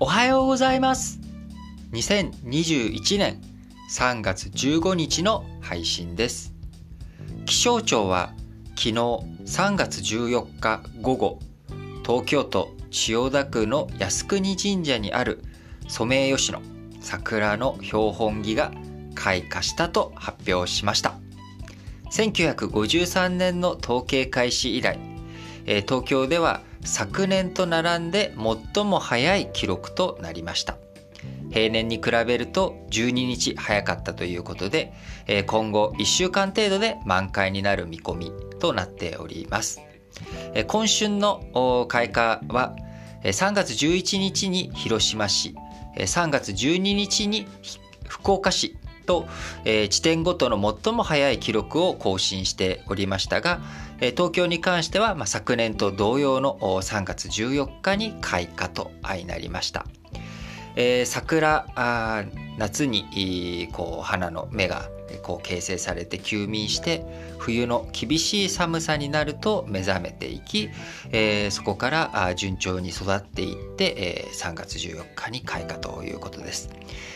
おはようございます。2021年3月15日の配信です。気象庁は昨日3月14日午後東京都千代田区の靖国神社にあるソメイヨシノ桜の標本木が開花したと発表しました。1953年の統計開始以来東京では昨年と並んで最も早い記録となりました。平年に比べると12日早かったということで今後1週間程度で満開になる見込みとなっております。今春の開花は3月11日に広島市3月12日に福岡市と、地点ごとの最も早い記録を更新しておりましたが、東京に関しては、ま昨年と同様の3月14日に開花と相なりました。えー、桜夏にこう花の芽がこう形成されて休眠して冬の厳しい寒さになると目覚めていき、えー、そこから順調に育っていって、えー、3月14日に開花ということです、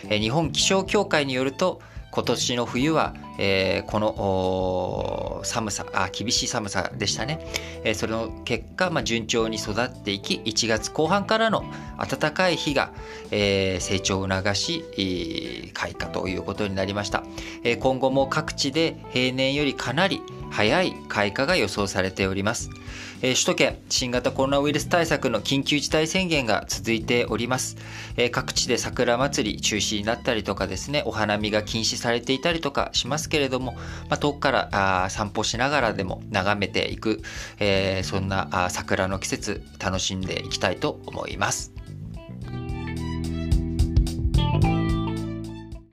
えー、日本気象協会によると今年の冬は、えー、この寒さあ厳しい寒さでしたね、えー、それの結果、まあ、順調に育っていき1月後半からの暖かい日が、えー、成長を促し開花ということになりました、え、今後も各地で平年よりかなり早い開花が予想されております。え、首都圏、新型コロナウイルス対策の緊急事態宣言が続いております。え、各地で桜祭り中止になったりとかですね、お花見が禁止されていたりとかしますますけれども、まあ、遠くからあ散歩しながらでも眺めていく、えー、そんなあ桜の季節楽しんでいきたいと思います。